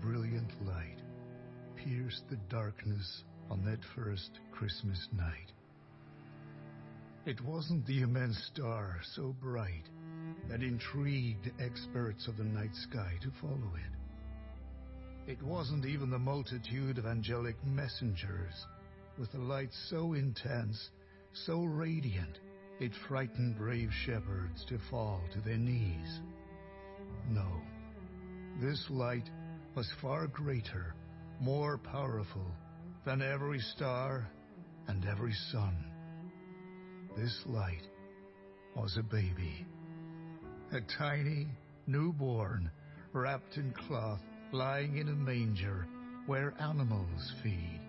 brilliant light pierced the darkness on that first Christmas night. It wasn't the immense star so bright that intrigued experts of the night sky to follow it. It wasn't even the multitude of angelic messengers with a light so intense, so radiant, it frightened brave shepherds to fall to their knees. No, this light was far greater, more powerful than every star and every sun. This light was a baby, a tiny newborn wrapped in cloth lying in a manger where animals feed.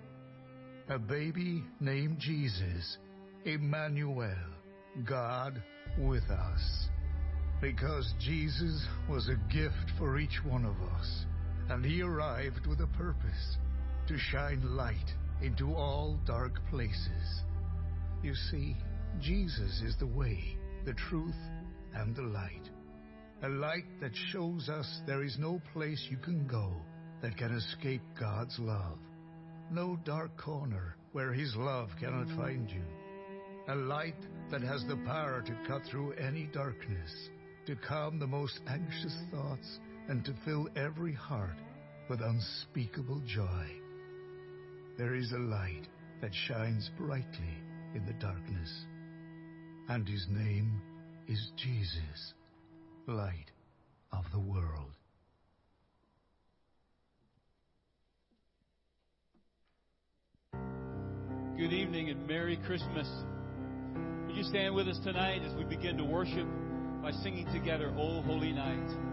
A baby named Jesus, Emmanuel, God with us. Because Jesus was a gift for each one of us, and he arrived with a purpose to shine light into all dark places. You see, Jesus is the way, the truth, and the light. A light that shows us there is no place you can go that can escape God's love. No dark corner where His love cannot find you. A light that has the power to cut through any darkness, to calm the most anxious thoughts, and to fill every heart with unspeakable joy. There is a light that shines brightly in the darkness, and His name is Jesus, light of the world. Good evening and Merry Christmas. Would you stand with us tonight as we begin to worship by singing together, O Holy Night?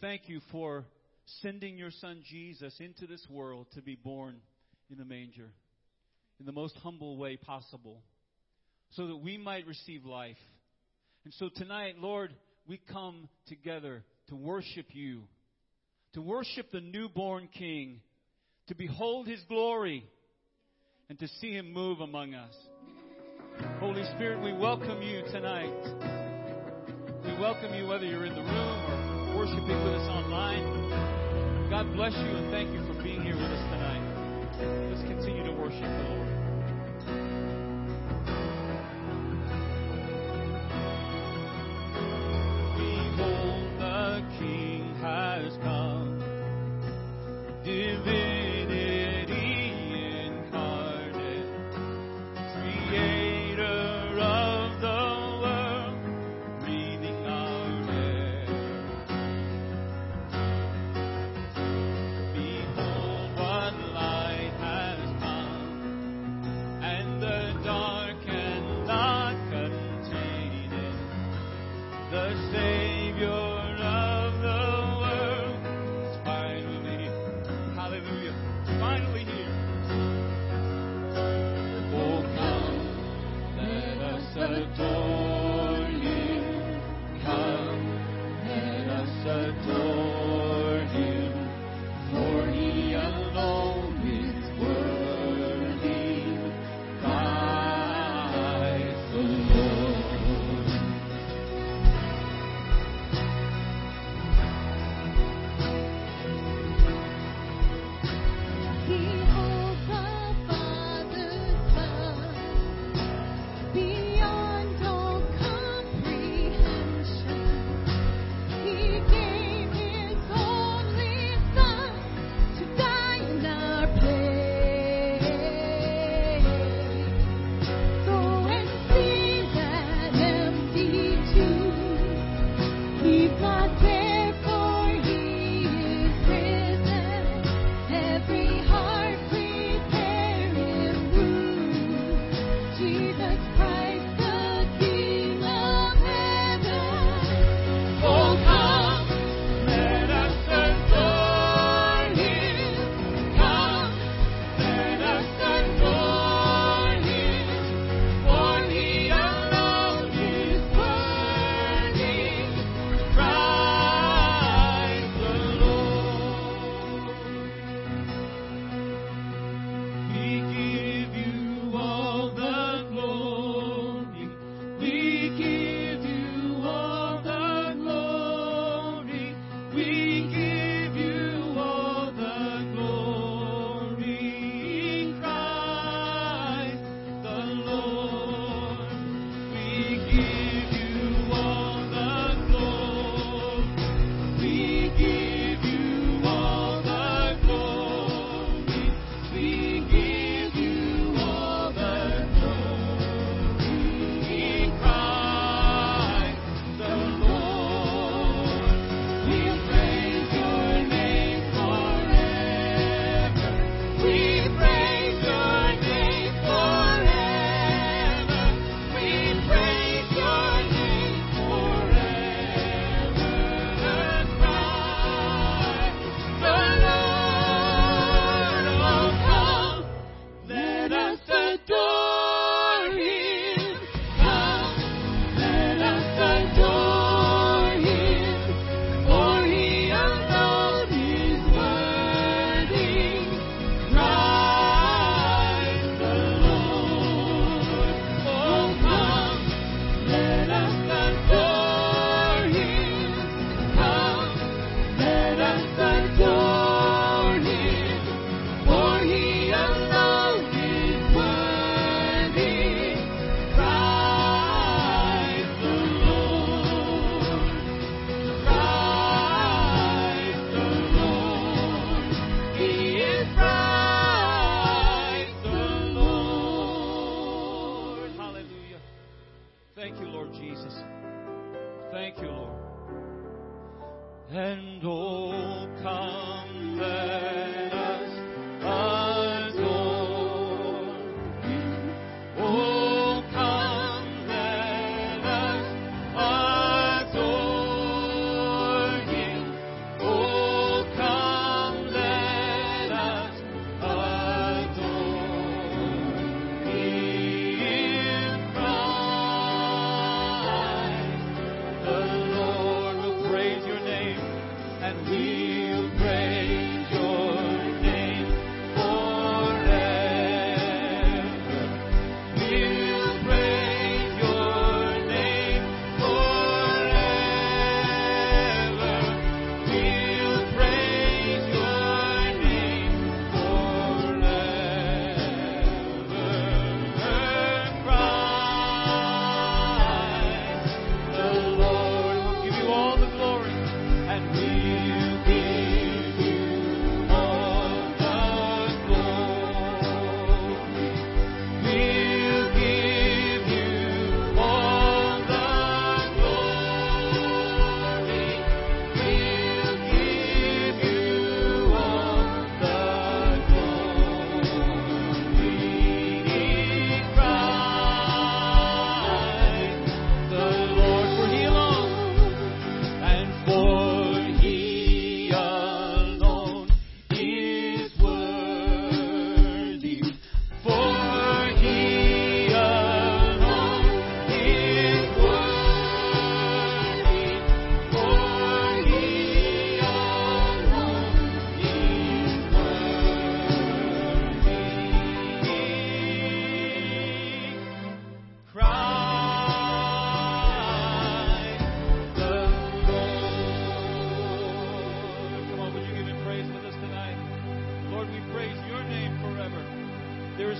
Thank you for sending your son Jesus into this world to be born in the manger in the most humble way possible so that we might receive life. And so tonight, Lord, we come together to worship you, to worship the newborn King, to behold his glory, and to see him move among us. Holy Spirit, we welcome you tonight. We welcome you whether you're in the room worshiping with us online. God bless you and thank you for being here with us tonight. Let's continue to worship the Lord.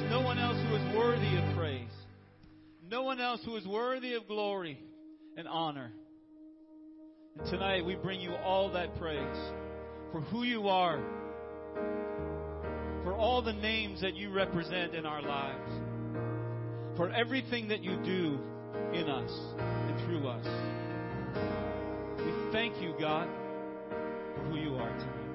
There's no one else who is worthy of praise, no one else who is worthy of glory and honor. And tonight we bring you all that praise for who you are, for all the names that you represent in our lives, for everything that you do in us and through us. We thank you, God, for who you are tonight.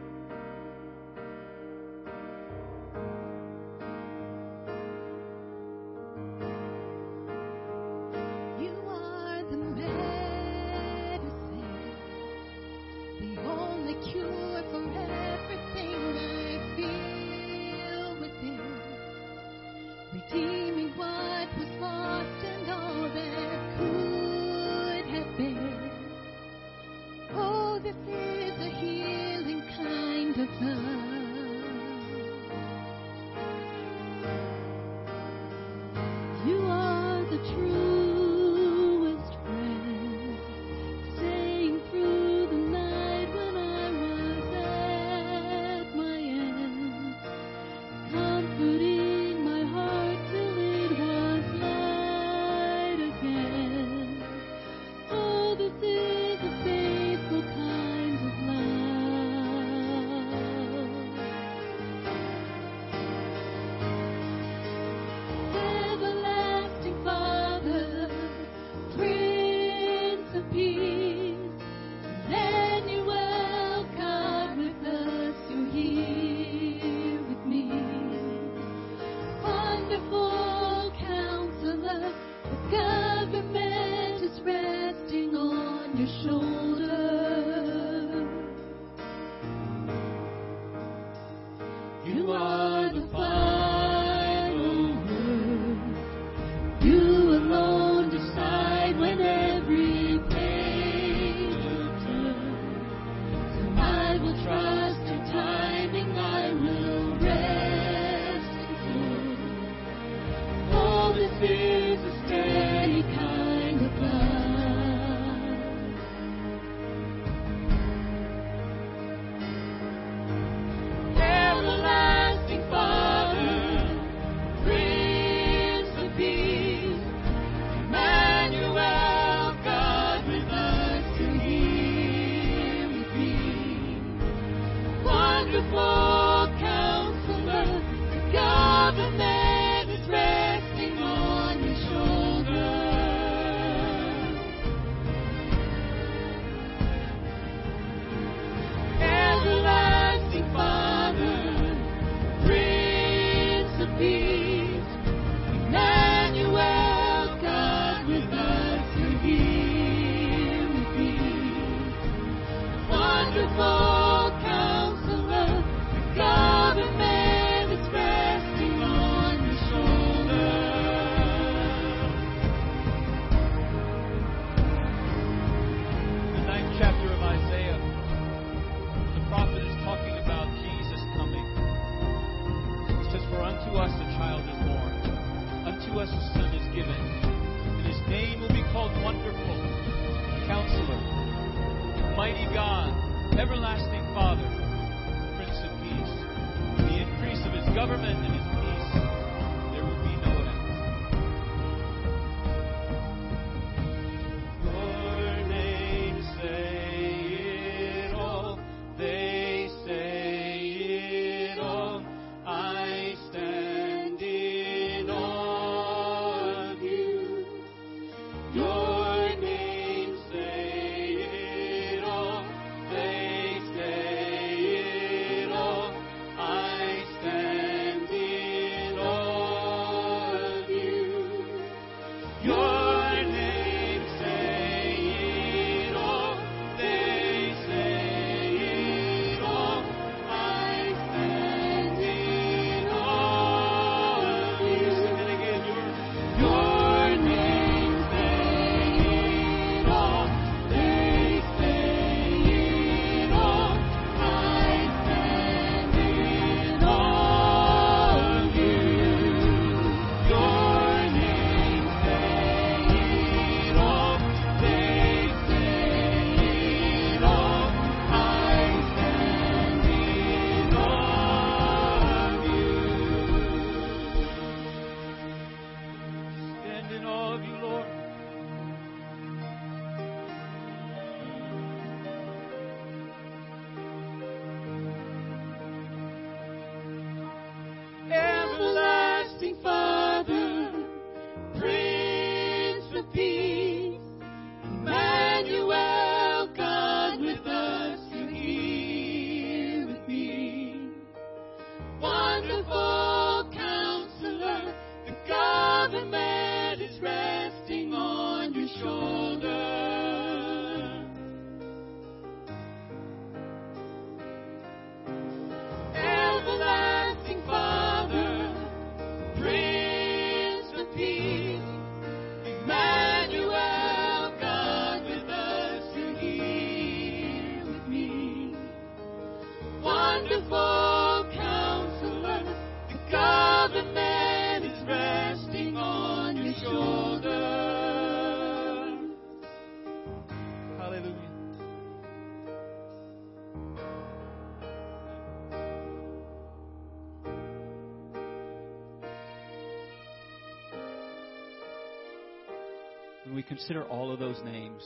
Consider all of those names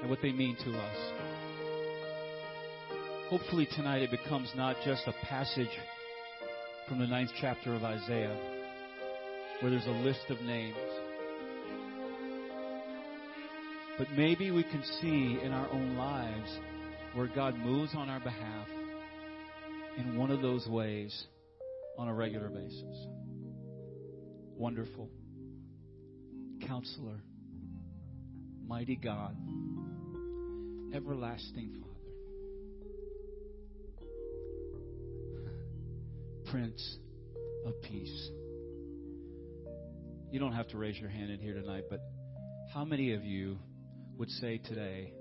and what they mean to us, hopefully tonight it becomes not just a passage from the ninth chapter of Isaiah where there's a list of names. But maybe we can see in our own lives where God moves on our behalf in one of those ways on a regular basis. Wonderful. Counselor. Mighty God. Everlasting Father. Prince of Peace. You don't have to raise your hand in here tonight, but how many of you would say today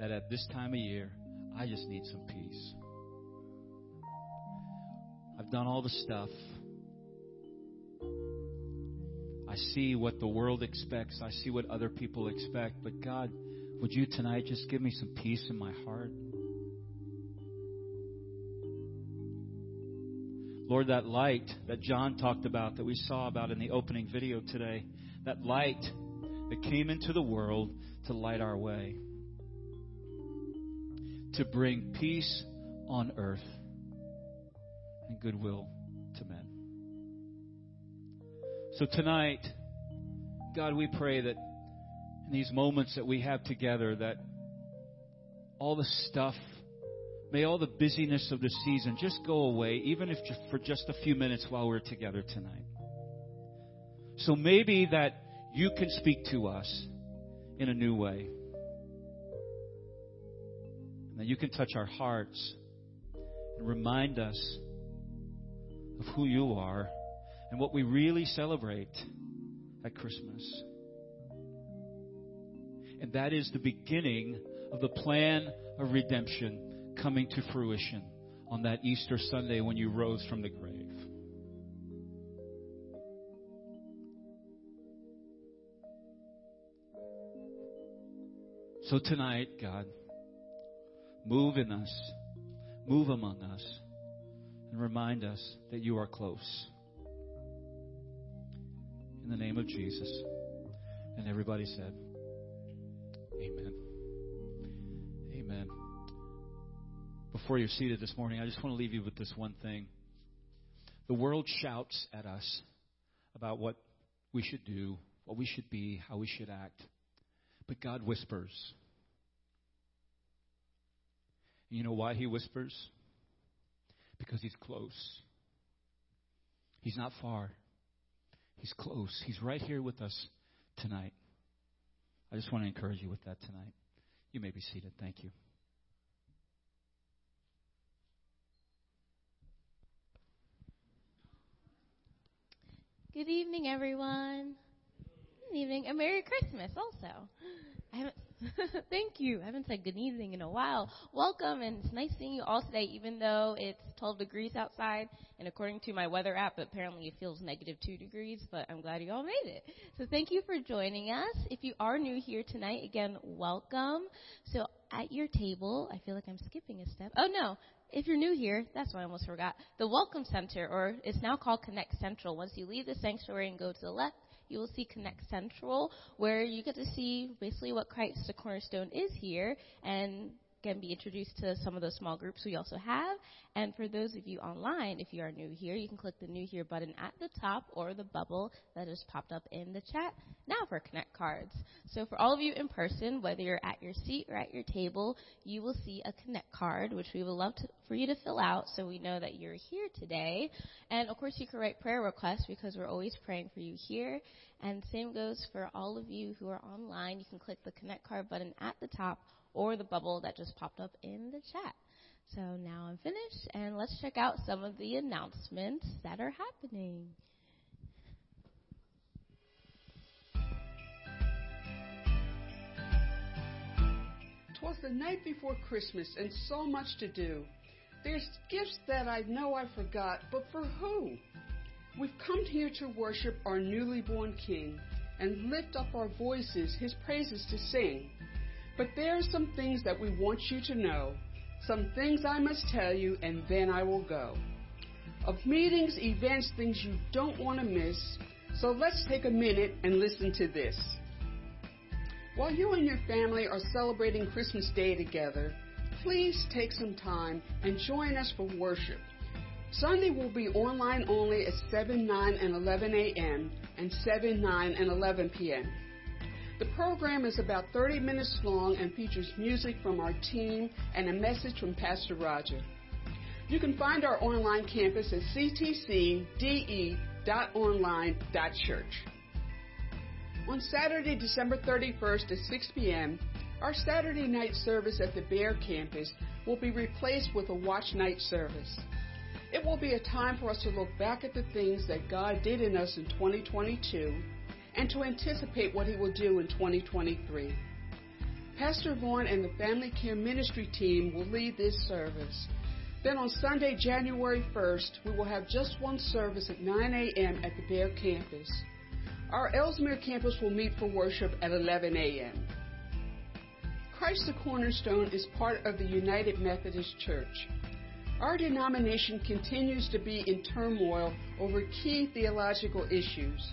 that at this time of year, I just need some peace? I've done all the stuff. I see what the world expects. I see what other people expect. But God, would you tonight just give me some peace in my heart? Lord, that light that John talked about, that we saw about in the opening video today, that light that came into the world to light our way, to bring peace on earth and goodwill So tonight, God, we pray that in these moments that we have together, that all the stuff, may all the busyness of the season just go away, even if just for just a few minutes while we're together tonight. So maybe that you can speak to us in a new way. And that you can touch our hearts and remind us of who you are and what we really celebrate at Christmas. And that is the beginning of the plan of redemption coming to fruition on that Easter Sunday when you rose from the grave. So tonight, God, move in us, move among us, and remind us that you are close. In the name of Jesus. And everybody said, Amen. Amen. Before you're seated this morning, I just want to leave you with this one thing. The world shouts at us about what we should do, what we should be, how we should act. But God whispers. You know why He whispers? Because He's close. He's not far. He's close. He's right here with us tonight. I just want to encourage you with that tonight. You may be seated. Thank you. Good evening, everyone. Good evening, and Merry Christmas also. I haven't, thank you. I haven't said good evening in a while. Welcome, and it's nice seeing you all today, even though it's 12 degrees outside. And according to my weather app, apparently it feels negative 2 degrees, but I'm glad you all made it. So thank you for joining us. If you are new here tonight, again, welcome. So at your table, I feel like I'm skipping a step. Oh, no. If you're new here, that's what I almost forgot. The Welcome Center, or it's now called Connect Central. Once you leave the sanctuary and go to the left, you will see Connect Central, where you get to see basically what Christ the Cornerstone is here, and can be introduced to some of the small groups we also have. And for those of you online, if you are new here, you can click the new here button at the top or the bubble that has popped up in the chat now for Connect cards. So for all of you in person, whether you're at your seat or at your table, you will see a Connect card, which we would love to, for you to fill out so we know that you're here today. And of course, you can write prayer requests because we're always praying for you here. And same goes for all of you who are online. You can click the Connect card button at the top or the bubble that just popped up in the chat. So now I'm finished, and let's check out some of the announcements that are happening. Twas the night before Christmas and so much to do. There's gifts that I know I forgot, but for who? We've come here to worship our newly born King and lift up our voices, his praises to sing. But there are some things that we want you to know, some things I must tell you, and then I will go. Of meetings, events, things you don't want to miss, so let's take a minute and listen to this. While you and your family are celebrating Christmas Day together, please take some time and join us for worship. Sunday will be online only at 7, 9, and 11 a.m. and 7, 9, and 11 p.m. The program is about 30 minutes long and features music from our team and a message from Pastor Roger. You can find our online campus at ctcde.online.church. On Saturday, December 31st at 6 p.m., our Saturday night service at the Bear campus will be replaced with a watch night service. It will be a time for us to look back at the things that God did in us in 2022 and to anticipate what He will do in 2023. Pastor Vaughn and the Family Care Ministry team will lead this service. Then on Sunday, January 1st, we will have just one service at 9 a.m. at the Bear campus. Our Ellesmere campus will meet for worship at 11 a.m. Christ the Cornerstone is part of the United Methodist Church. Our denomination continues to be in turmoil over key theological issues.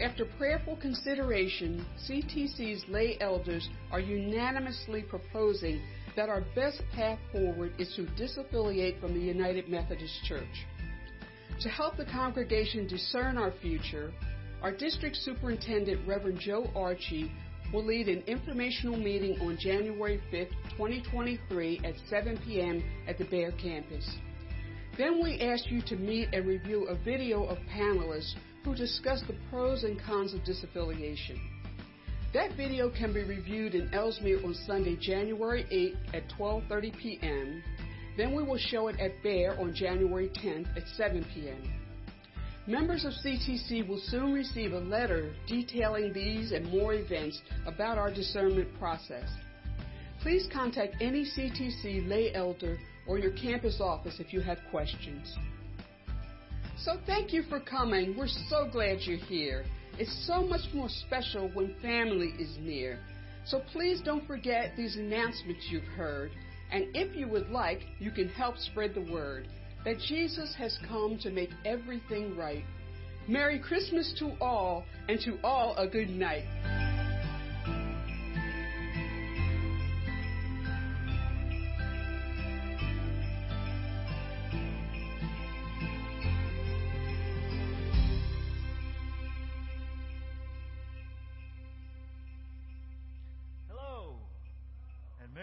After prayerful consideration, CTC's lay elders are unanimously proposing that our best path forward is to disaffiliate from the United Methodist Church. To help the congregation discern our future, our district superintendent, Reverend Joe Archie, will lead an informational meeting on January 5, 2023 at 7 p.m. at the Bear campus. Then we ask you to meet and review a video of panelists who discuss the pros and cons of disaffiliation. That video can be reviewed in Ellesmere on Sunday, January 8 at 12:30 p.m. Then we will show it at Bear on January 10th at 7 p.m. Members of CTC will soon receive a letter detailing these and more events about our discernment process. Please contact any CTC lay elder or your campus office if you have questions. So thank you for coming. We're so glad you're here. It's so much more special when family is near. So please don't forget these announcements you've heard. And if you would like, you can help spread the word that Jesus has come to make everything right. Merry Christmas to all, and to all a good night.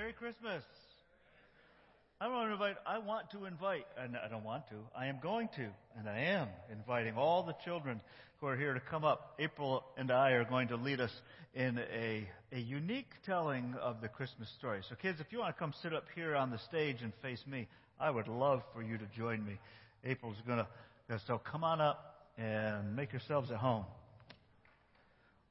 Merry Christmas. I want to invite, I want to invite, and I don't want to, I am going to, and I am inviting all the children who are here to come up. April and I are going to lead us in a, a unique telling of the Christmas story. So kids, if you want to come sit up here on the stage and face me, I would love for you to join me. April's going to, so come on up and make yourselves at home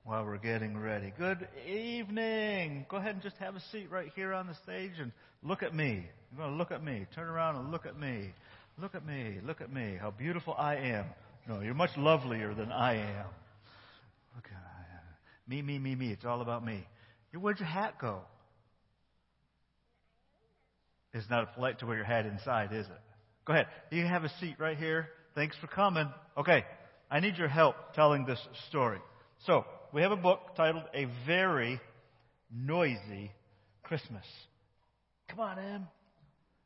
while we're getting ready. Good evening. Go ahead and just have a seat right here on the stage and look at me. You're going to look at me. Turn around and look at me. Look at me. Look at me. How beautiful I am. No, you're much lovelier than I am. Look at me, me, me, me. It's all about me. Where'd your hat go? It's not polite to wear your hat inside, is it? Go ahead. You have a seat right here. Thanks for coming. Okay. I need your help telling this story. So, we have a book titled A Very Noisy Christmas. Come on, Em.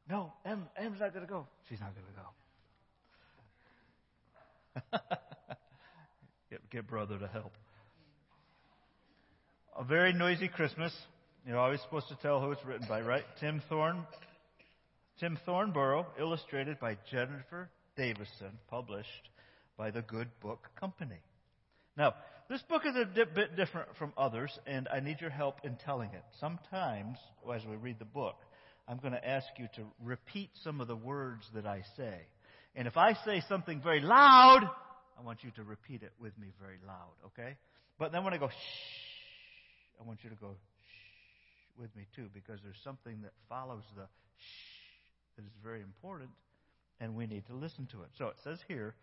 No, Em, Em's not going to go. She's not going to go. get, get brother to help. A very noisy Christmas. You're always supposed to tell who it's written by, right? Tim Thorne, Tim Thornborough, illustrated by Jennifer Davison, published by the Good Book Company. Now, this book is a bit different from others, and I need your help in telling it. Sometimes, as we read the book, I'm going to ask you to repeat some of the words that I say. And if I say something very loud, I want you to repeat it with me very loud, okay? But then when I go shh, I want you to go shh with me too, because there's something that follows the shh that is very important, and we need to listen to it. So it says here,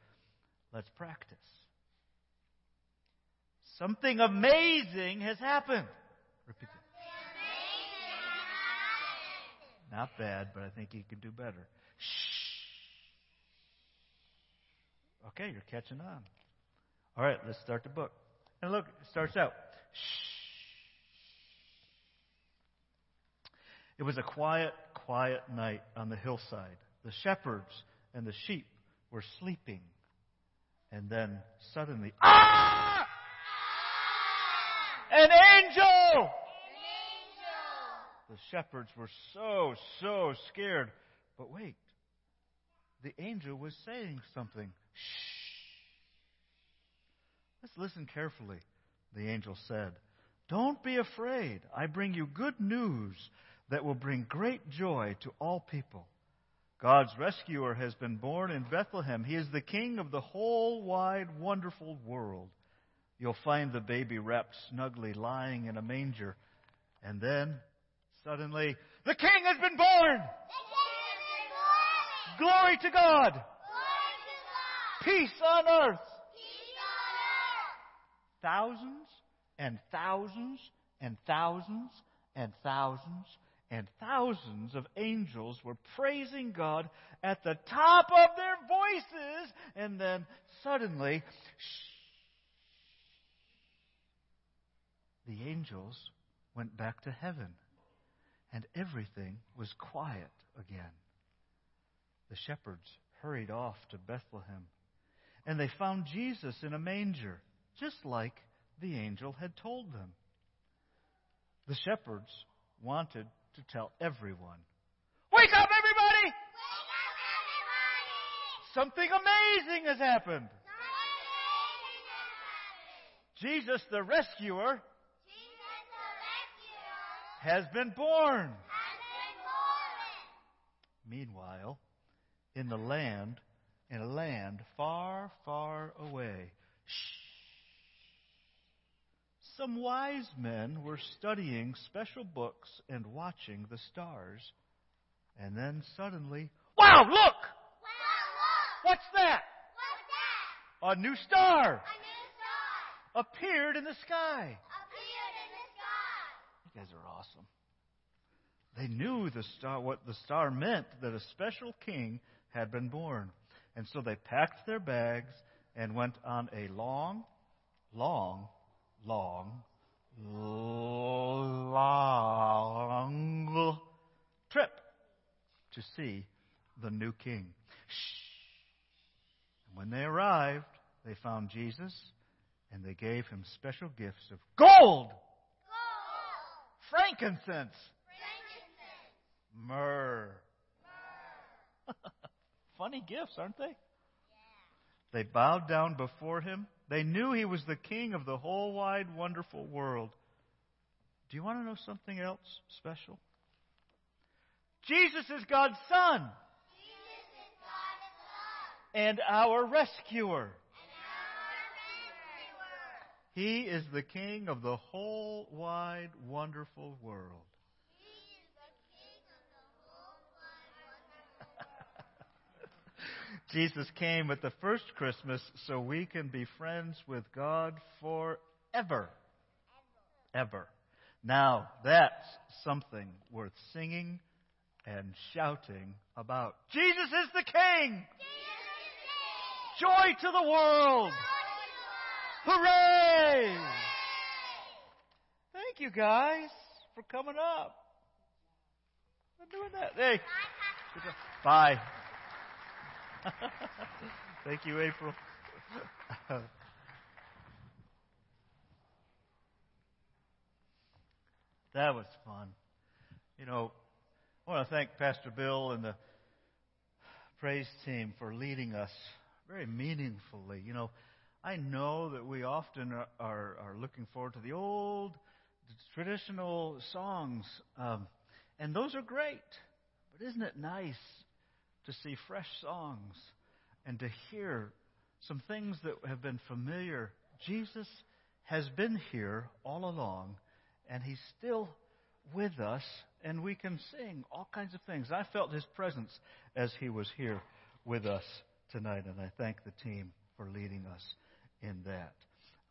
let's practice. Something amazing has happened. Repeat. Not bad, but I think you can do better. Shh. Okay, you're catching on. All right, let's start the book. And look, it starts out. Shh. It was a quiet, quiet night on the hillside. The shepherds and the sheep were sleeping. And then suddenly, ah! An angel! The shepherds were so, so scared. But wait, the angel was saying something. Shh. Let's listen carefully. The angel said, Don't be afraid. I bring you good news that will bring great joy to all people. God's rescuer has been born in Bethlehem. He is the king of the whole wide, wonderful world. You'll find the baby wrapped snugly lying in a manger. And then, suddenly, the king has been born! Has been born! Glory to God! Peace on earth! Thousands and thousands and thousands and thousands and thousands of angels were praising God at the top of their voices, and then suddenly, shh, the angels went back to heaven, and everything was quiet again. The shepherds hurried off to Bethlehem, and they found Jesus in a manger, just like the angel had told them. The shepherds wanted to tell everyone. Wake up, everybody! Wake up, everybody! Something amazing has happened. Jesus, the rescuer, Jesus the rescuer has been born. has been born. Meanwhile, in the land, in a land far, far away, shh, some wise men were studying special books and watching the stars. And then suddenly, wow, look! Wow, look! What's that? What's that? A new star A new star appeared in the sky. appeared in the sky. You guys are awesome. They knew the star, what the star meant, that a special king had been born. And so they packed their bags and went on a long, long, long, long trip to see the new king. Shh. When they arrived, they found Jesus and they gave him special gifts of gold, Gold, frankincense, frankincense, myrrh. Funny gifts, aren't they? They bowed down before him. They knew he was the king of the whole wide, wonderful world. Do you want to know something else special? Jesus is God's Son Jesus is God's Son and our rescuer. and our rescuer. He is the king of the whole wide, wonderful world. He is the King of the whole wide wonderful Jesus came at the first Christmas so we can be friends with God forever. Ever. Now, that's something worth singing and shouting about. Jesus is the King! Jesus is the King! Joy to the Joy to the world! Hooray! Thank you guys for coming up. I'm doing that. Hey. Bye. Thank you, April. that was fun. You know, I want to thank Pastor Bill and the praise team for leading us very meaningfully. You know, I know that we often are, are, are looking forward to the old traditional songs, um, and those are great. But isn't it nice to see fresh songs and to hear some things that have been familiar? Jesus has been here all along, and He's still with us, and we can sing all kinds of things. I felt His presence as He was here with us tonight, and I thank the team for leading us in that.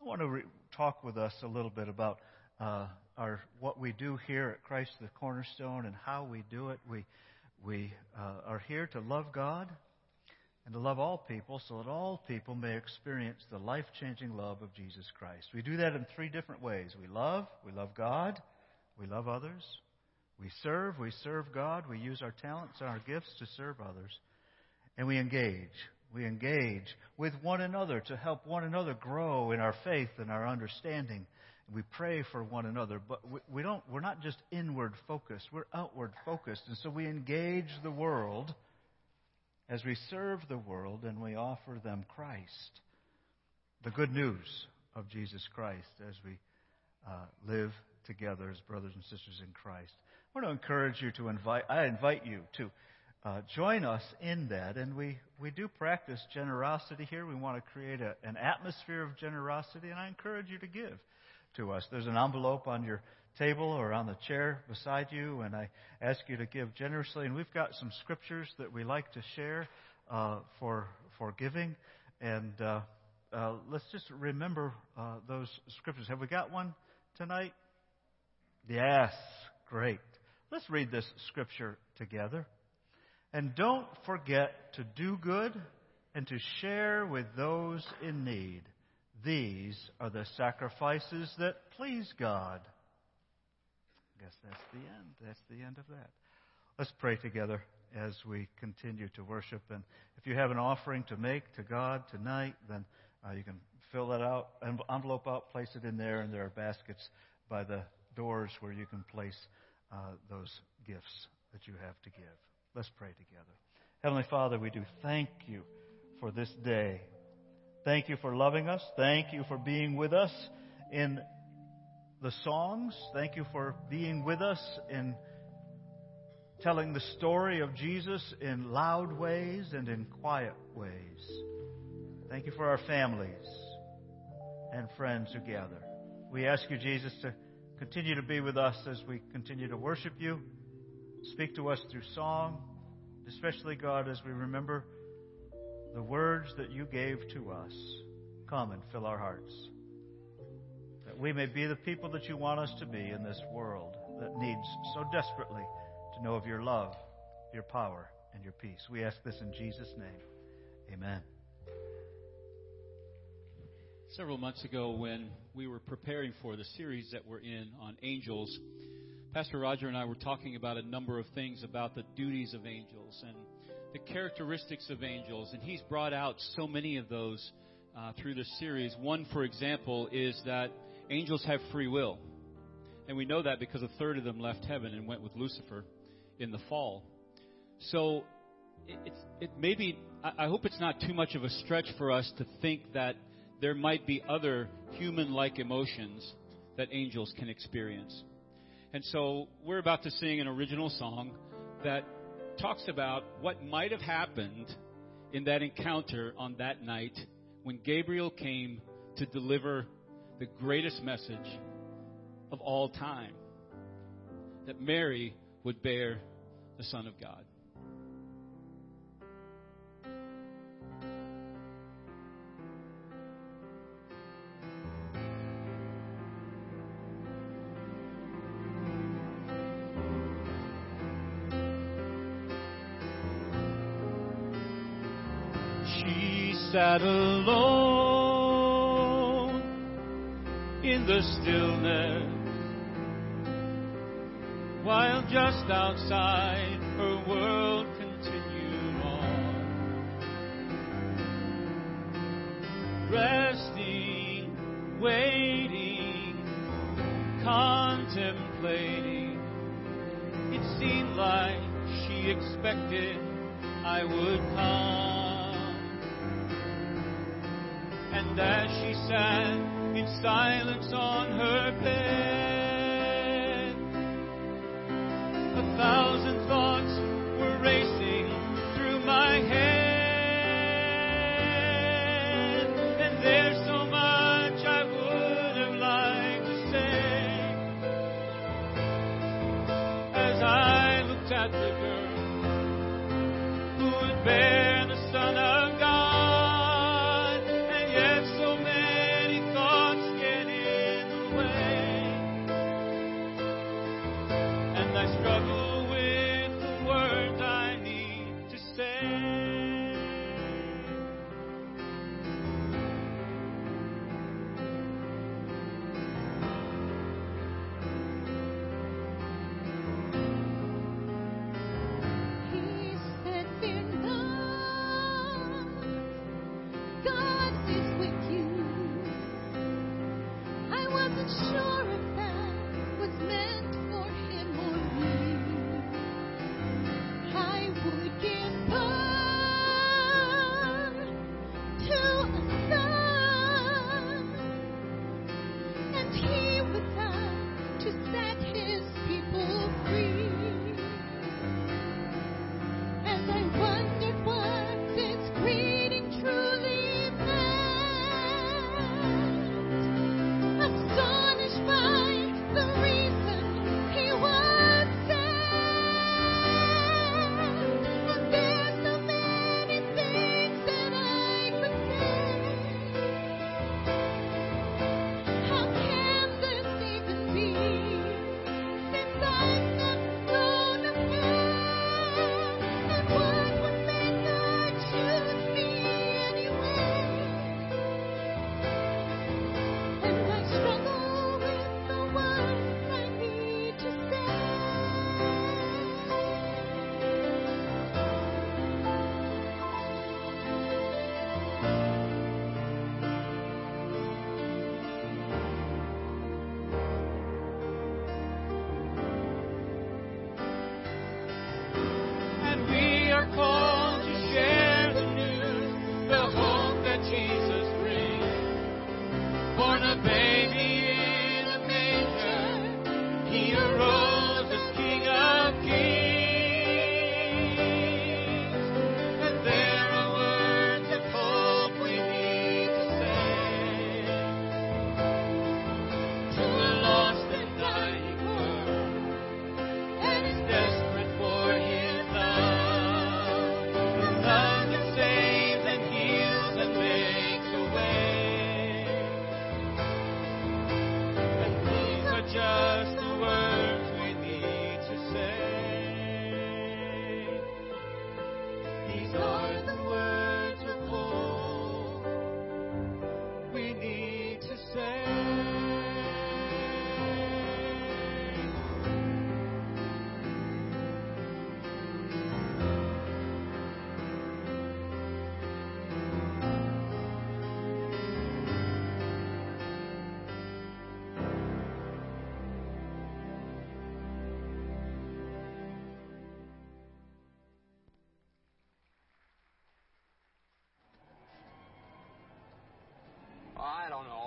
I want to re- talk with us a little bit about uh, our what we do here at Christ the Cornerstone and how we do it. We we uh, are here to love God and to love all people, so that all people may experience the life-changing love of Jesus Christ. We do that in three different ways. We love, we love God, we love others. We serve, we serve God. We use our talents and our gifts to serve others. And we engage. We engage with one another to help one another grow in our faith and our understanding. We pray for one another, but we don't, we're not just inward focused, we're outward focused. And so we engage the world as we serve the world and we offer them Christ, the good news of Jesus Christ as we uh, live together as brothers and sisters in Christ. I want to encourage you to invite, I invite you to uh, join us in that. And we, we do practice generosity here. We want to create a, an atmosphere of generosity, and I encourage you to give to us. There's an envelope on your table or on the chair beside you, and I ask you to give generously. And we've got some scriptures that we like to share uh, for for giving, and uh, uh, let's just remember uh, those scriptures. Have we got one tonight? Yes, great. Let's read this scripture together. And don't forget to do good and to share with those in need. These are the sacrifices that please God. I guess that's the end. That's the end of that. Let's pray together as we continue to worship. And if you have an offering to make to God tonight, then uh, you can fill that out, envelope out, place it in there, and there are baskets by the doors where you can place uh, those gifts that you have to give. Let's pray together. Heavenly Father, we do thank you for this day. Thank you for loving us. Thank you for being with us in the songs. Thank you for being with us in telling the story of Jesus in loud ways and in quiet ways. Thank you for our families and friends who gather. We ask you, Jesus, to continue to be with us as we continue to worship you. Speak to us through song, especially, God, as we remember the words that you gave to us. Come and fill our hearts. That we may be the people that you want us to be in this world that needs so desperately to know of your love, your power, and your peace. We ask this in Jesus' name. Amen. Several months ago, when we were preparing for the series that we're in on angels, Pastor Roger and I were talking about a number of things about the duties of angels and the characteristics of angels, and he's brought out so many of those uh, through this series. One, for example, is that angels have free will. And we know that because a third of them left heaven and went with Lucifer in the fall. So it's, it maybe, I hope it's not too much of a stretch for us to think that there might be other human like emotions that angels can experience. And so we're about to sing an original song that talks about what might have happened in that encounter on that night when Gabriel came to deliver the greatest message of all time that Mary would bear the Son of God. Sat alone in the stillness while just outside her world continued on. Resting, waiting, contemplating. It seemed like she expected I would come. And as she sat in silence on her bed,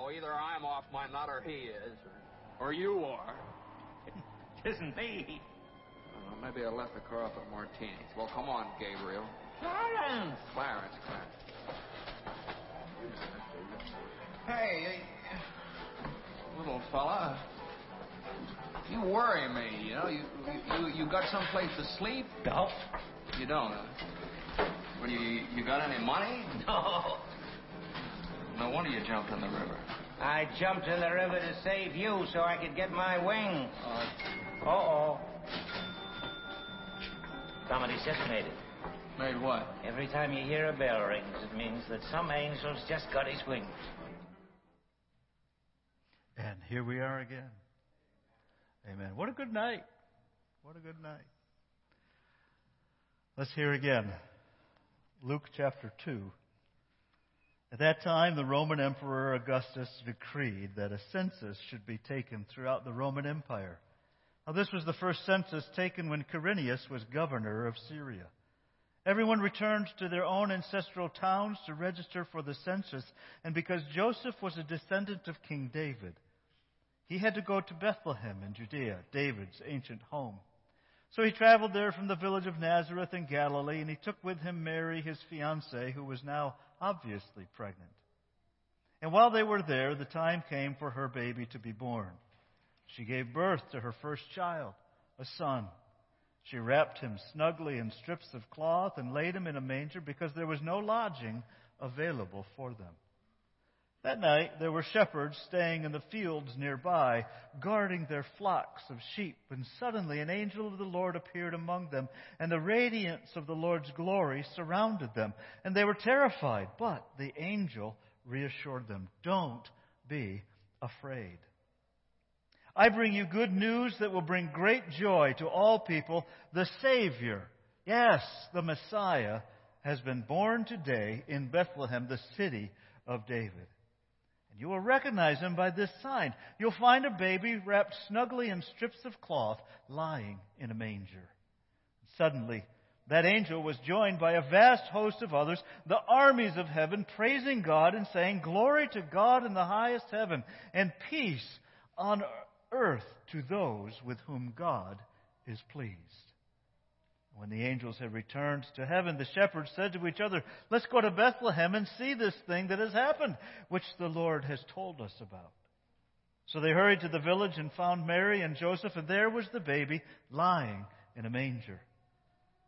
know. Either I'm off my nut or he is, or, or you are. It isn't me. Uh, maybe I left the car up at Martini's. Well, come on, Gabriel. Clarence! Clarence, Clarence. Hey, Little fella, you worry me. You know, you you you got someplace to sleep? no. You don't. Huh? Well, you you got any money? No. No wonder you jumped in the river. I jumped in the river to save you so I could get my wings. Uh, Uh-oh. Somebody's just made it. made what? Every time you hear a bell rings, it means that some angel's just got his wings. And here we are again. Amen. What a good night. What a good night. Let's hear again. Luke chapter 2. At that time, the Roman Emperor Augustus decreed that a census should be taken throughout the Roman Empire. Now, this was the first census taken when Quirinius was governor of Syria. Everyone returned to their own ancestral towns to register for the census, and because Joseph was a descendant of King David, he had to go to Bethlehem in Judea, David's ancient home. So he traveled there from the village of Nazareth in Galilee, and he took with him Mary, his fiancée, who was now obviously pregnant. And while they were there, the time came for her baby to be born. She gave birth to her first child, a son. She wrapped him snugly in strips of cloth and laid him in a manger because there was no lodging available for them. That night there were shepherds staying in the fields nearby, guarding their flocks of sheep, and suddenly an angel of the Lord appeared among them, and the radiance of the Lord's glory surrounded them, and they were terrified. But the angel reassured them, Don't be afraid. I bring you good news that will bring great joy to all people. The Savior, yes, the Messiah, has been born today in Bethlehem, the city of David. You will recognize him by this sign. You'll find a baby wrapped snugly in strips of cloth lying in a manger. Suddenly, that angel was joined by a vast host of others, the armies of heaven, praising God and saying, Glory to God in the highest heaven, and peace on earth to those with whom God is pleased. When the angels had returned to heaven, the shepherds said to each other, Let's go to Bethlehem and see this thing that has happened, which the Lord has told us about. So they hurried to the village and found Mary and Joseph, and there was the baby lying in a manger.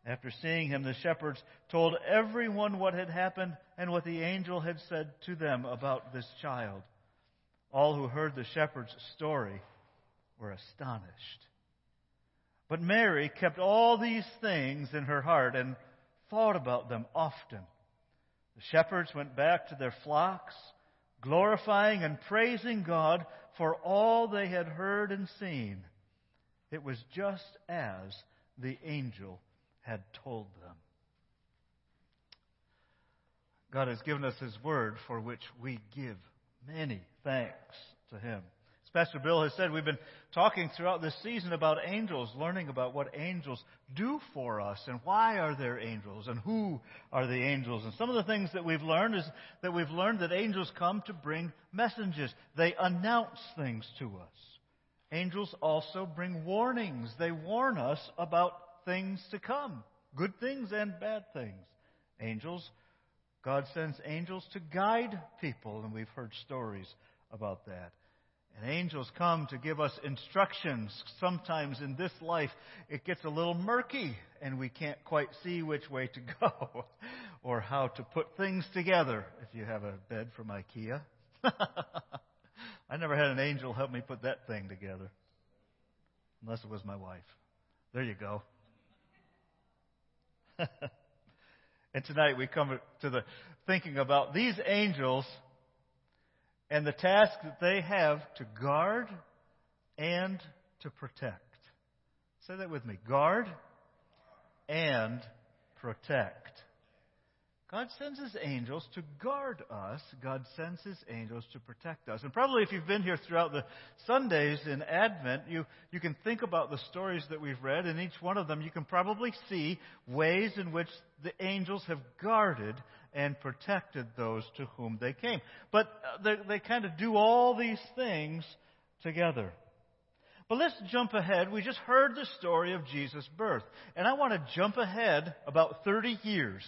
After seeing him, the shepherds told everyone what had happened and what the angel had said to them about this child. All who heard the shepherd's story were astonished. But Mary kept all these things in her heart and thought about them often. The shepherds went back to their flocks, glorifying and praising God for all they had heard and seen. It was just as the angel had told them. God has given us His word for which we give many thanks to Him. Pastor Bill has said, we've been talking throughout this season about angels, learning about what angels do for us and why are there angels and who are the angels. And some of the things that we've learned is that we've learned that angels come to bring messages. They announce things to us. Angels also bring warnings. They warn us about things to come, good things and bad things. Angels, God sends angels to guide people, and we've heard stories about that. And angels come to give us instructions. Sometimes in this life, it gets a little murky and we can't quite see which way to go or how to put things together if you have a bed from IKEA. I never had an angel help me put that thing together. Unless it was my wife. There you go. and tonight we come to the thinking about these angels and the task that they have to guard and to protect. Say that with me guard and protect. God sends his angels to guard us. God sends his angels to protect us. And probably if you've been here throughout the Sundays in Advent, you, you can think about the stories that we've read. In each one of them, you can probably see ways in which the angels have guarded and protected those to whom they came. But uh, they, they kind of do all these things together. But let's jump ahead. We just heard the story of Jesus' birth. And I want to jump ahead about 30 years.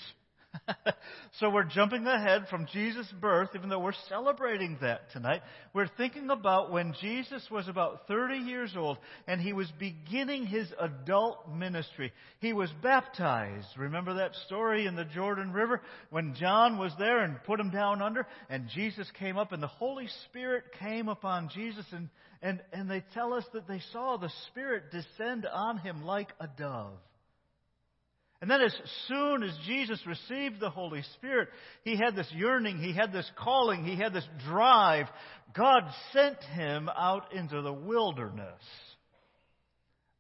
so we're jumping ahead from Jesus' birth, even though we're celebrating that tonight. We're thinking about when Jesus was about 30 years old and he was beginning his adult ministry. He was baptized. Remember that story in the Jordan River when John was there and put him down under and Jesus came up and the Holy Spirit came upon Jesus and, and, and they tell us that they saw the Spirit descend on him like a dove. And then, as soon as Jesus received the Holy Spirit, he had this yearning, he had this calling, he had this drive. God sent him out into the wilderness.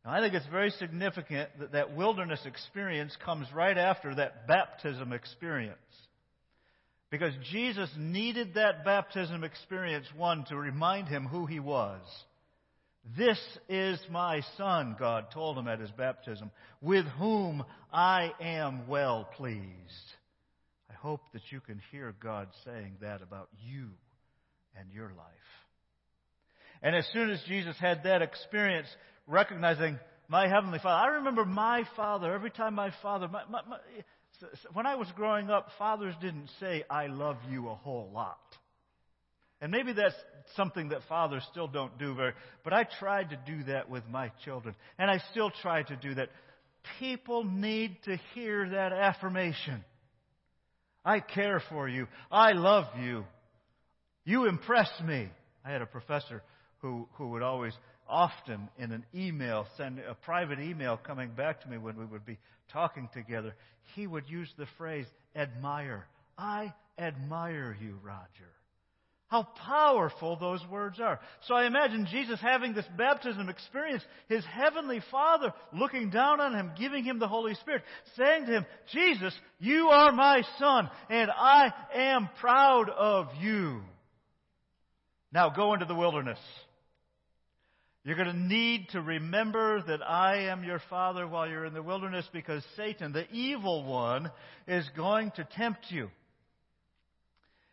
Now, I think it's very significant that that wilderness experience comes right after that baptism experience. Because Jesus needed that baptism experience, one, to remind him who he was. This is my Son, God told him at his baptism, with whom I am well pleased. I hope that you can hear God saying that about you and your life. And as soon as Jesus had that experience, recognizing my Heavenly Father, I remember my Father, every time my Father, my, my, my, when I was growing up, fathers didn't say, I love you a whole lot. And maybe that's something that fathers still don't do very, but I tried to do that with my children. And I still try to do that. People need to hear that affirmation. I care for you. I love you. You impress me. I had a professor who, who would always, often in an email, send a private email coming back to me when we would be talking together. He would use the phrase, admire. I admire you, Roger. How powerful those words are. So I imagine Jesus having this baptism experience, his heavenly Father looking down on him, giving him the Holy Spirit, saying to him, Jesus, you are my son, and I am proud of you. Now go into the wilderness. You're going to need to remember that I am your father while you're in the wilderness because Satan, the evil one, is going to tempt you.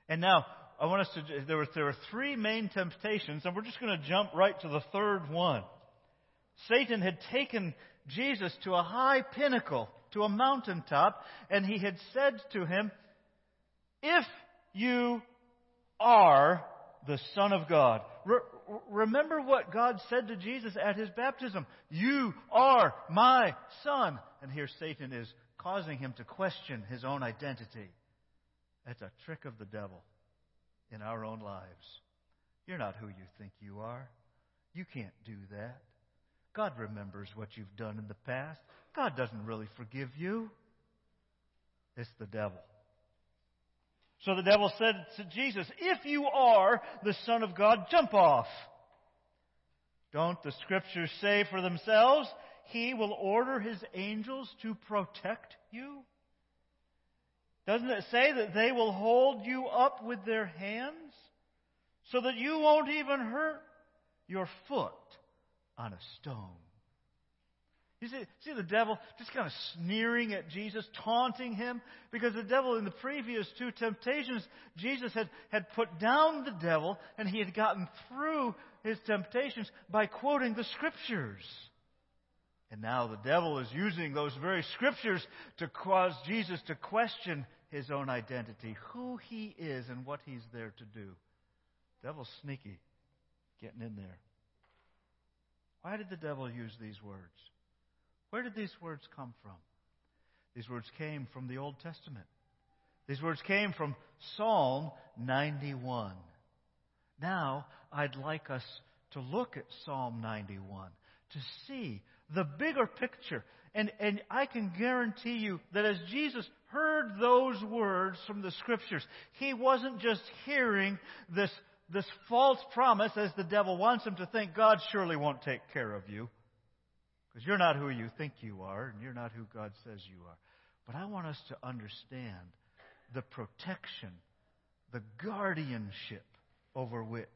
And now, I want us to, there were, there were three main temptations, and we're just going to jump right to the third one. Satan had taken Jesus to a high pinnacle, to a mountaintop, and he had said to him, If you are the Son of God. Re- remember what God said to Jesus at his baptism. You are my Son. And here Satan is causing him to question his own identity. That's a trick of the devil in our own lives. You're not who you think you are. You can't do that. God remembers what you've done in the past. God doesn't really forgive you. It's the devil. So the devil said to Jesus, If you are the Son of God, jump off. Don't the scriptures say for themselves, He will order His angels to protect you? Doesn't it say that they will hold you up with their hands so that you won't even hurt your foot on a stone? You see, see the devil just kind of sneering at Jesus, taunting him, because the devil in the previous two temptations, Jesus had, had put down the devil and he had gotten through his temptations by quoting the scriptures. And now the devil is using those very scriptures to cause Jesus to question his own identity, who he is and what he's there to do. Devil's sneaky, getting in there. Why did the devil use these words? Where did these words come from? These words came from the Old Testament. These words came from Psalm 91. Now, I'd like us to look at Psalm 91 to see the bigger picture. And, and I can guarantee you that as Jesus heard those words from the Scriptures, he wasn't just hearing this, this false promise as the devil wants him to think God surely won't take care of you. Because you're not who you think you are, and you're not who God says you are. But I want us to understand the protection, the guardianship over which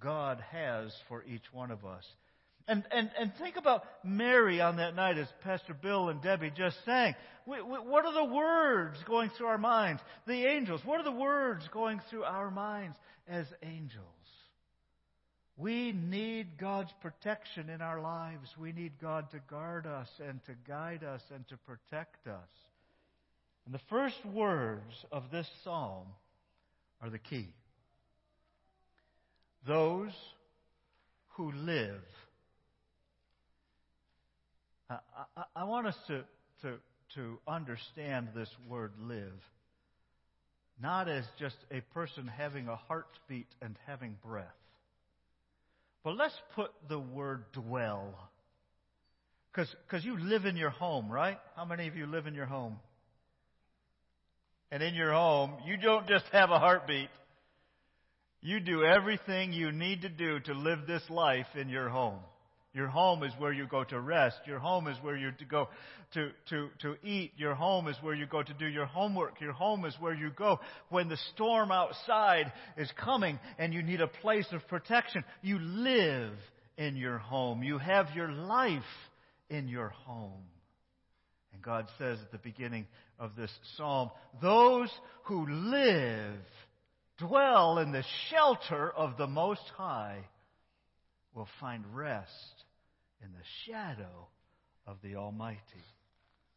God has for each one of us. And, and, and think about Mary on that night, as Pastor Bill and Debbie just sang. What are the words going through our minds? The angels. What are the words going through our minds as angels? We need God's protection in our lives. We need God to guard us and to guide us and to protect us. And the first words of this psalm are the key. Those who live. I, I, want us to, to, to understand this word live not as just a person having a heartbeat and having breath but let's put the word dwell. Because you live in your home, right? How many of you live in your home? And in your home, you don't just have a heartbeat. You do everything you need to do to live this life in your home. Your home is where you go to rest. Your home is where you to go to, to, to eat. Your home is where you go to do your homework. Your home is where you go when the storm outside is coming and you need a place of protection. You live in your home. You have your life in your home. And God says at the beginning of this psalm, those who live, dwell in the shelter of the Most High will find rest in the shadow of the Almighty.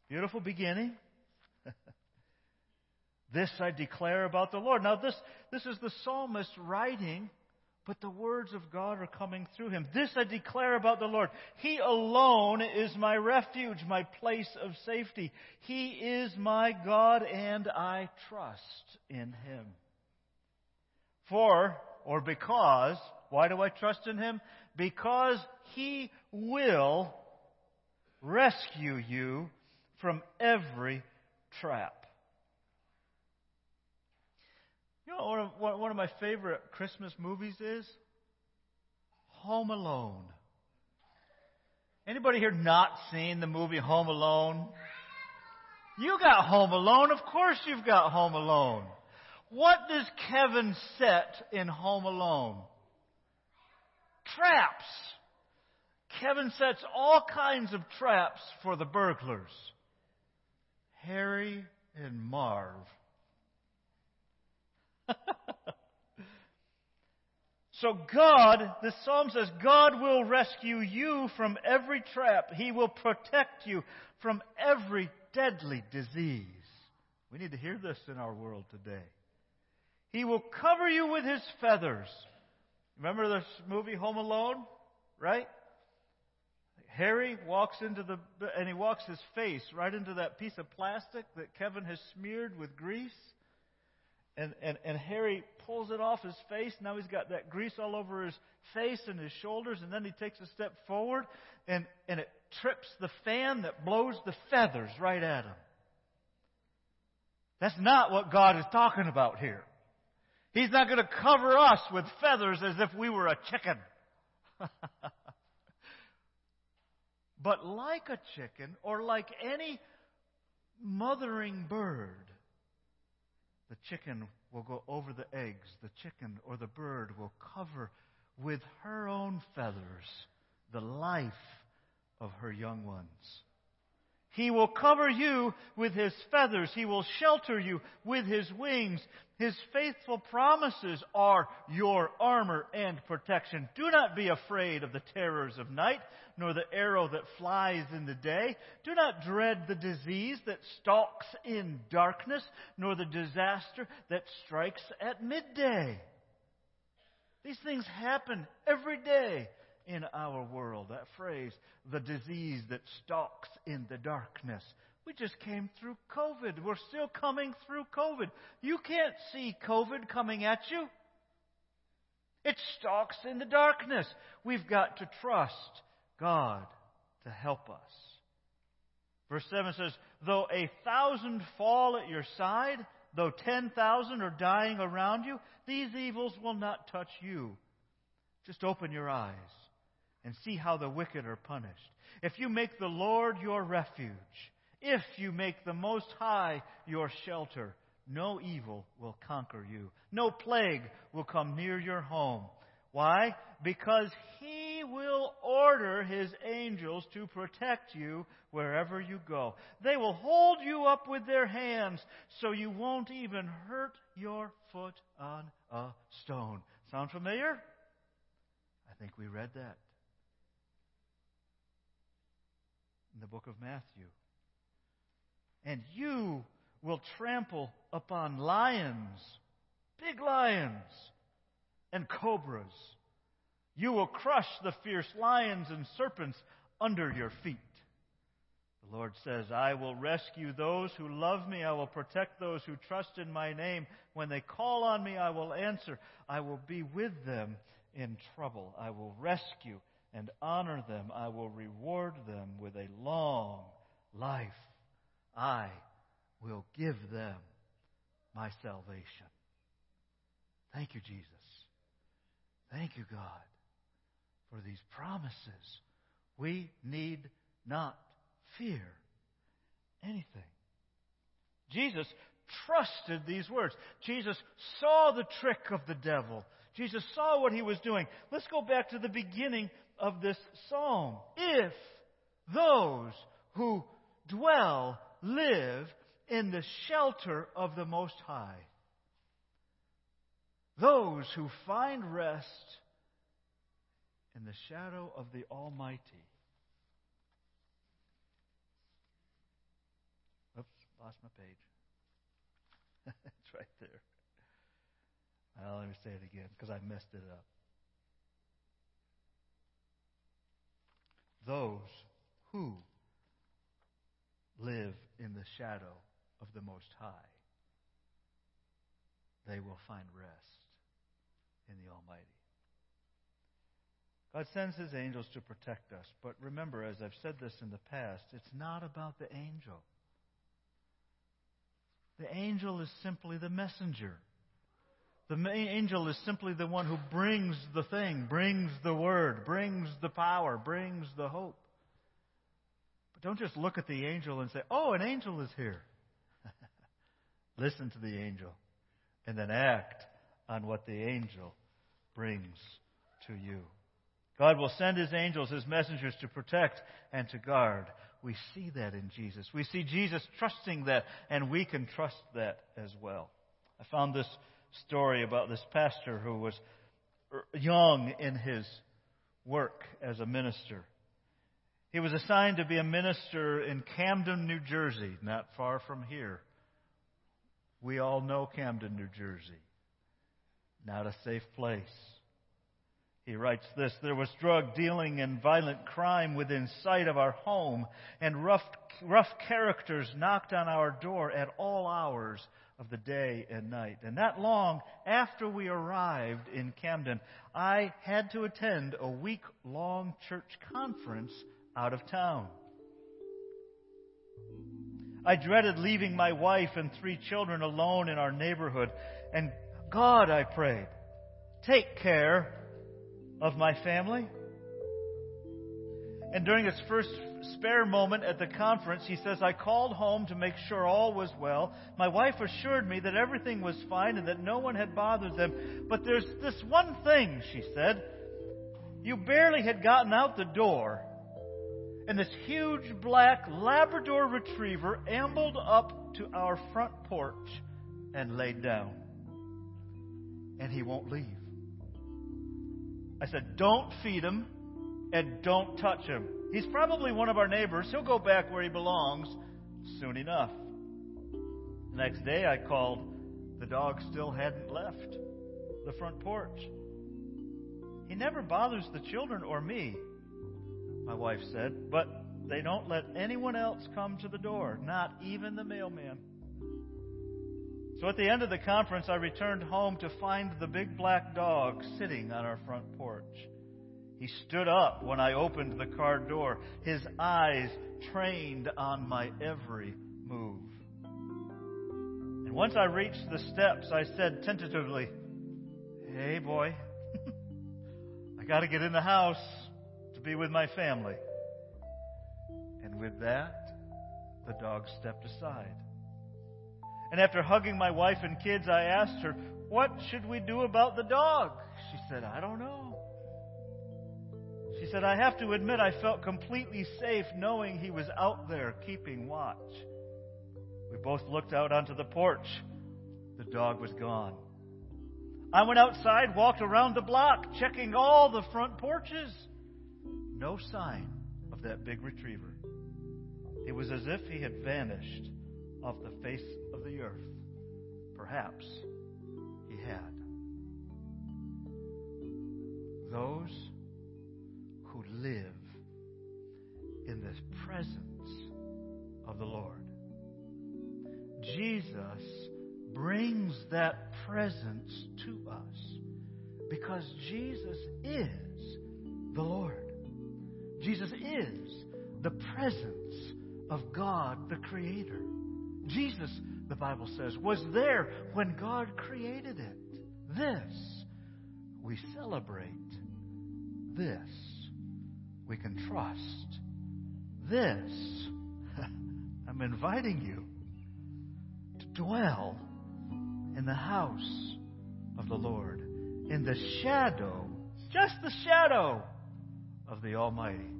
Beautiful beginning. this I declare about the Lord. Now, this, this is the psalmist writing, but the words of God are coming through him. This I declare about the Lord. He alone is my refuge, my place of safety. He is my God, and I trust in him. For, or because, why do I trust in him? Because he will rescue you from every trap. You know, one of, one of my favorite Christmas movies is Home Alone. Anybody here not seen the movie Home Alone? You got Home Alone. Of course you've got Home Alone. What does Kevin set in Home Alone? Traps. Kevin sets all kinds of traps for the burglars. Harry and Marv. so God, the psalm says, God will rescue you from every trap. He will protect you from every deadly disease. We need to hear this in our world today. He will cover you with his feathers. Remember this movie Home Alone? Right? Harry walks into the, and he walks his face right into that piece of plastic that Kevin has smeared with grease. And, and, and Harry pulls it off his face. Now he's got that grease all over his face and his shoulders. And then he takes a step forward and, and it trips the fan that blows the feathers right at him. That's not what God is talking about here. He's not going to cover us with feathers as if we were a chicken. but like a chicken, or like any mothering bird, the chicken will go over the eggs. The chicken or the bird will cover with her own feathers the life of her young ones. He will cover you with his feathers. He will shelter you with his wings. His faithful promises are your armor and protection. Do not be afraid of the terrors of night, nor the arrow that flies in the day. Do not dread the disease that stalks in darkness, nor the disaster that strikes at midday. These things happen every day in our world. That phrase, the disease that stalks in the darkness. We just came through COVID. We're still coming through COVID. You can't see COVID coming at you. It stalks in the darkness. We've got to trust God to help us. Verse 7 says, Though a thousand fall at your side, though ten thousand are dying around you, these evils will not touch you. Just open your eyes and see how the wicked are punished. If you make the Lord your refuge, if you make the Most High your shelter, no evil will conquer you. No plague will come near your home. Why? Because He will order His angels to protect you wherever you go. They will hold you up with their hands so you won't even hurt your foot on a stone. Sound familiar? I think we read that. in the book of Matthew. And you will trample upon lions, big lions, and cobras. You will crush the fierce lions and serpents under your feet. The Lord says, I will rescue those who love me. I will protect those who trust in my name. When they call on me, I will answer. I will be with them in trouble. I will rescue and honor them. I will reward them with a long life. I will give them my salvation. Thank you, Jesus. Thank you, God, for these promises We need not fear anything. Jesus trusted these words. Jesus saw the trick of the devil. Jesus saw what he was doing. Let's go back to the beginning of this psalm. If those who dwell, live in the shelter of the Most High, those who find rest in the shadow of the Almighty. Oops, lost my page. it's right there. Well, let me say it again because I messed it up. Those who live in the shadow of the Most High, they will find rest in the Almighty. God sends His angels to protect us, but remember, as I've said this in the past, it's not about the angel. The angel is simply the messenger. The angel is simply the one who brings the thing, brings the word, brings the power, brings the hope. Don't just look at the angel and say, oh, an angel is here. Listen to the angel and then act on what the angel brings to you. God will send his angels, his messengers, to protect and to guard. We see that in Jesus. We see Jesus trusting that, and we can trust that as well. I found this story about this pastor who was er, young in his work as a minister. He was assigned to be a minister in Camden, New Jersey, not far from here. We all know Camden, New Jersey. Not a safe place. He writes this There was drug dealing and violent crime within sight of our home, and rough, rough characters knocked on our door at all hours of the day and night. And not long after we arrived in Camden, I had to attend a week long church conference out of town. I dreaded leaving my wife and three children alone in our neighborhood. And God, I prayed, take care of my family. And during his first spare moment at the conference, he says, I called home to make sure all was well. My wife assured me that everything was fine and that no one had bothered them. But there's this one thing, she said. You barely had gotten out the door, and this huge black Labrador retriever ambled up to our front porch and laid down. And he won't leave. I said, Don't feed him and don't touch him. He's probably one of our neighbors. He'll go back where he belongs soon enough. The next day I called. The dog still hadn't left the front porch. He never bothers the children or me, my wife said, but they don't let anyone else come to the door, not even the mailman. So at the end of the conference, I returned home to find the big black dog sitting on our front porch. He stood up when I opened the car door, his eyes trained on my every move. And once I reached the steps, I said tentatively, Hey, boy, I got to get in the house to be with my family. And with that, the dog stepped aside. And after hugging my wife and kids, I asked her, What should we do about the dog? She said, I don't know. She said, I have to admit I felt completely safe knowing he was out there keeping watch. We both looked out onto the porch. The dog was gone. I went outside, walked around the block, checking all the front porches. No sign of that big retriever. It was as if he had vanished off the face of the earth. Perhaps he had. Those who live in the presence of the Lord. Jesus brings that presence to us because Jesus is the Lord. Jesus is the presence of God the Creator. Jesus, the Bible says, was there when God created it. This we celebrate. This we can trust. This, I'm inviting you to dwell in the house of the Lord, in the shadow, just the shadow of the Almighty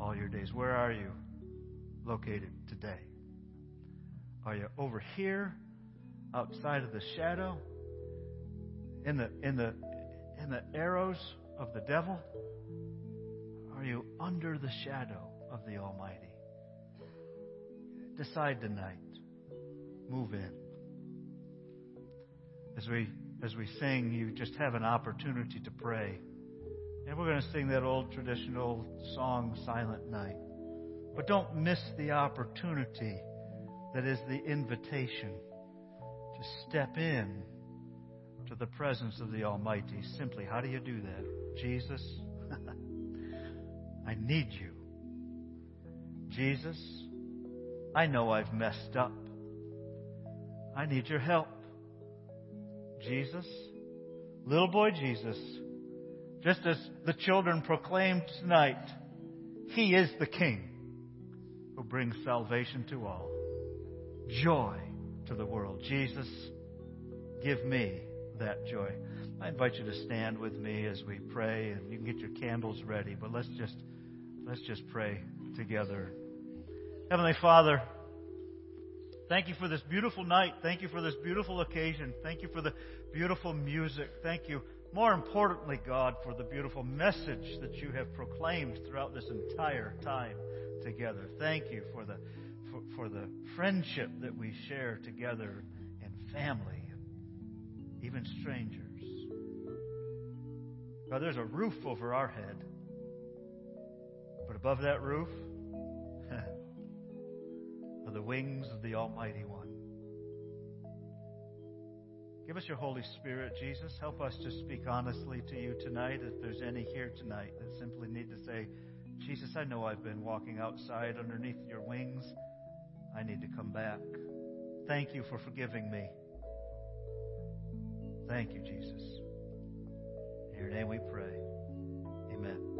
all your days. Where are you located today? Are you over here, outside of the shadow, in the in the in the arrows of the devil? Are you under the shadow of the Almighty? Decide tonight. Move in. As we as we sing, you just have an opportunity to pray. And we're going to sing that old traditional song, Silent Night. But don't miss the opportunity that is the invitation to step in to the presence of the Almighty. Simply, how do you do that? Jesus, I need you. Jesus, I know I've messed up. I need your help. Jesus, little boy Jesus, just as the children proclaimed tonight, He is the King who brings salvation to all, joy to the world. Jesus, give me that joy. I invite you to stand with me as we pray, and you can get your candles ready. But let's just let's just pray together. Heavenly Father, thank you for this beautiful night. Thank you for this beautiful occasion. Thank you for the beautiful music. Thank you, more importantly, God, for the beautiful message that you have proclaimed throughout this entire time together. Thank you for the for, for the friendship that we share together and family even strangers. God, there's a roof over our head. But above that roof are the wings of the Almighty One. Give us your Holy Spirit, Jesus. Help us to speak honestly to you tonight. If there's any here tonight that simply need to say, Jesus, I know I've been walking outside underneath your wings. I need to come back. Thank you for forgiving me. Thank you, Jesus. In your name we pray. Amen.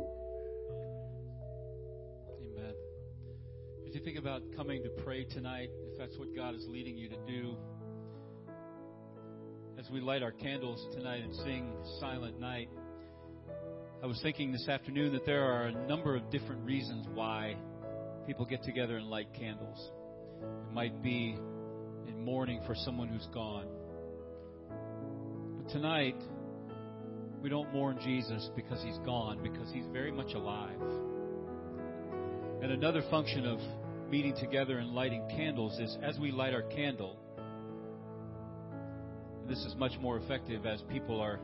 Amen. As you think about coming to pray tonight, if that's what God is leading you to do, as we light our candles tonight and sing Silent Night, I was thinking this afternoon that there are a number of different reasons why people get together and light candles. It might be in mourning for someone who's gone But tonight, we don't mourn Jesus because he's gone, because he's very much alive. And another function of meeting together and lighting candles is as we light our candle, this is much more effective as people are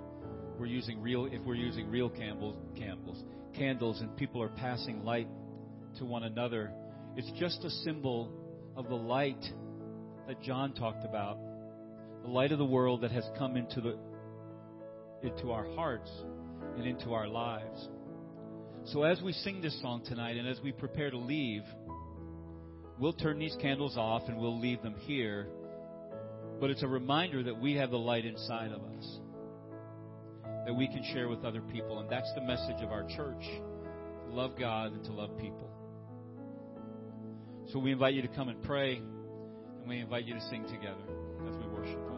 we're using real if we're using real candles candles candles and people are passing light to one another it's just a symbol of the light that John talked about the light of the world that has come into the into our hearts and into our lives. So as we sing this song tonight and as we prepare to leave, we'll turn these candles off and we'll leave them here. But it's a reminder that we have the light inside of us that we can share with other people. And that's the message of our church love God and to love people. So we invite you to come and pray, and we invite you to sing together as we worship.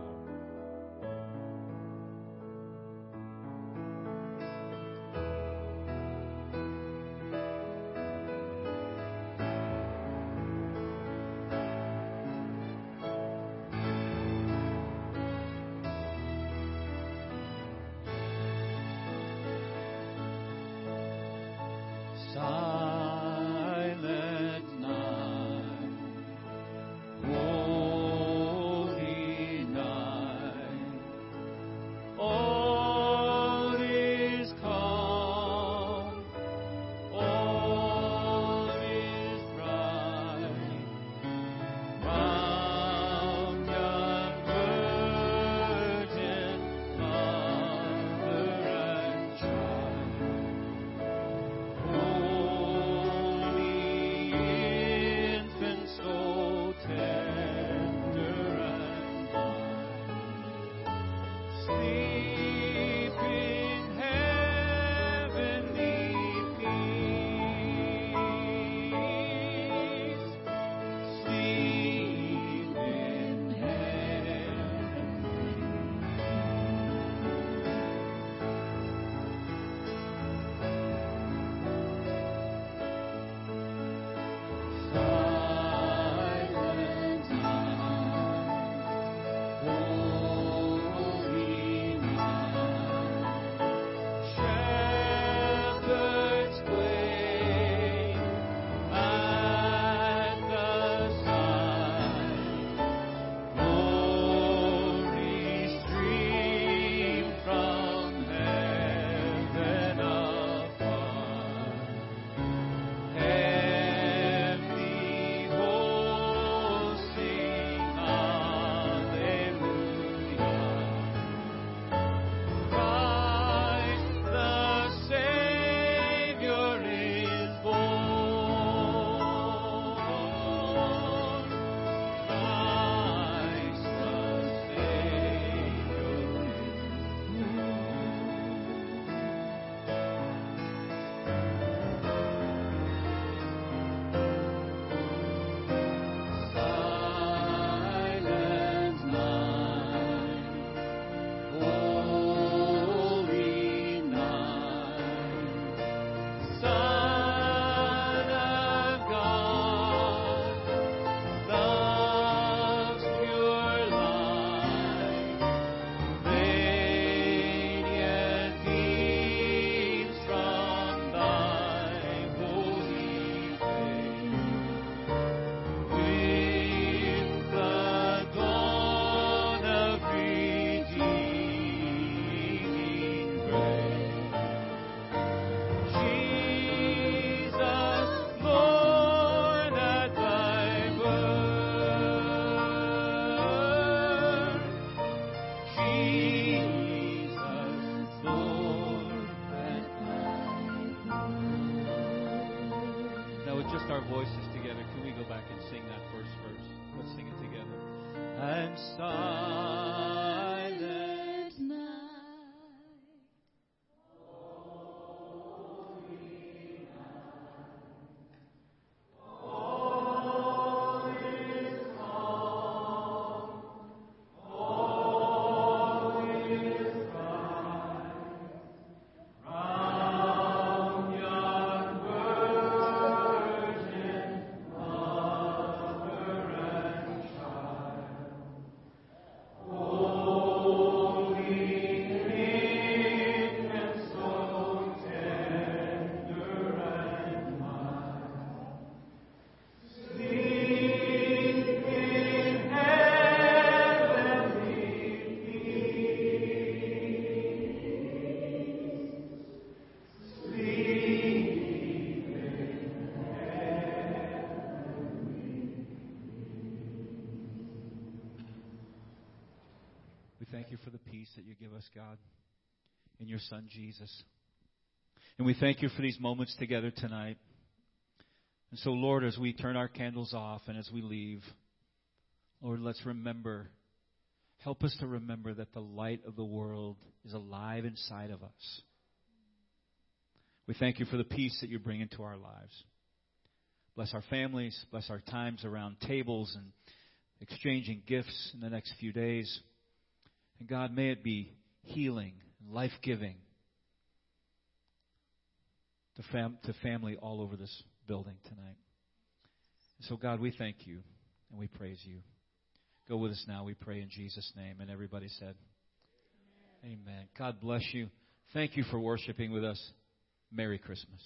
God, in your Son, Jesus. And we thank you for these moments together tonight. And so, Lord, as we turn our candles off and as we leave, Lord, let's remember, help us to remember that the light of the world is alive inside of us. We thank you for the peace that you bring into our lives. Bless our families, bless our times around tables and exchanging gifts in the next few days. And God, may it be healing, life giving to, fam- to family all over this building tonight. So, God, we thank you and we praise you. Go with us now, we pray in Jesus' name. And everybody said, Amen. Amen. God bless you. Thank you for worshiping with us. Merry Christmas.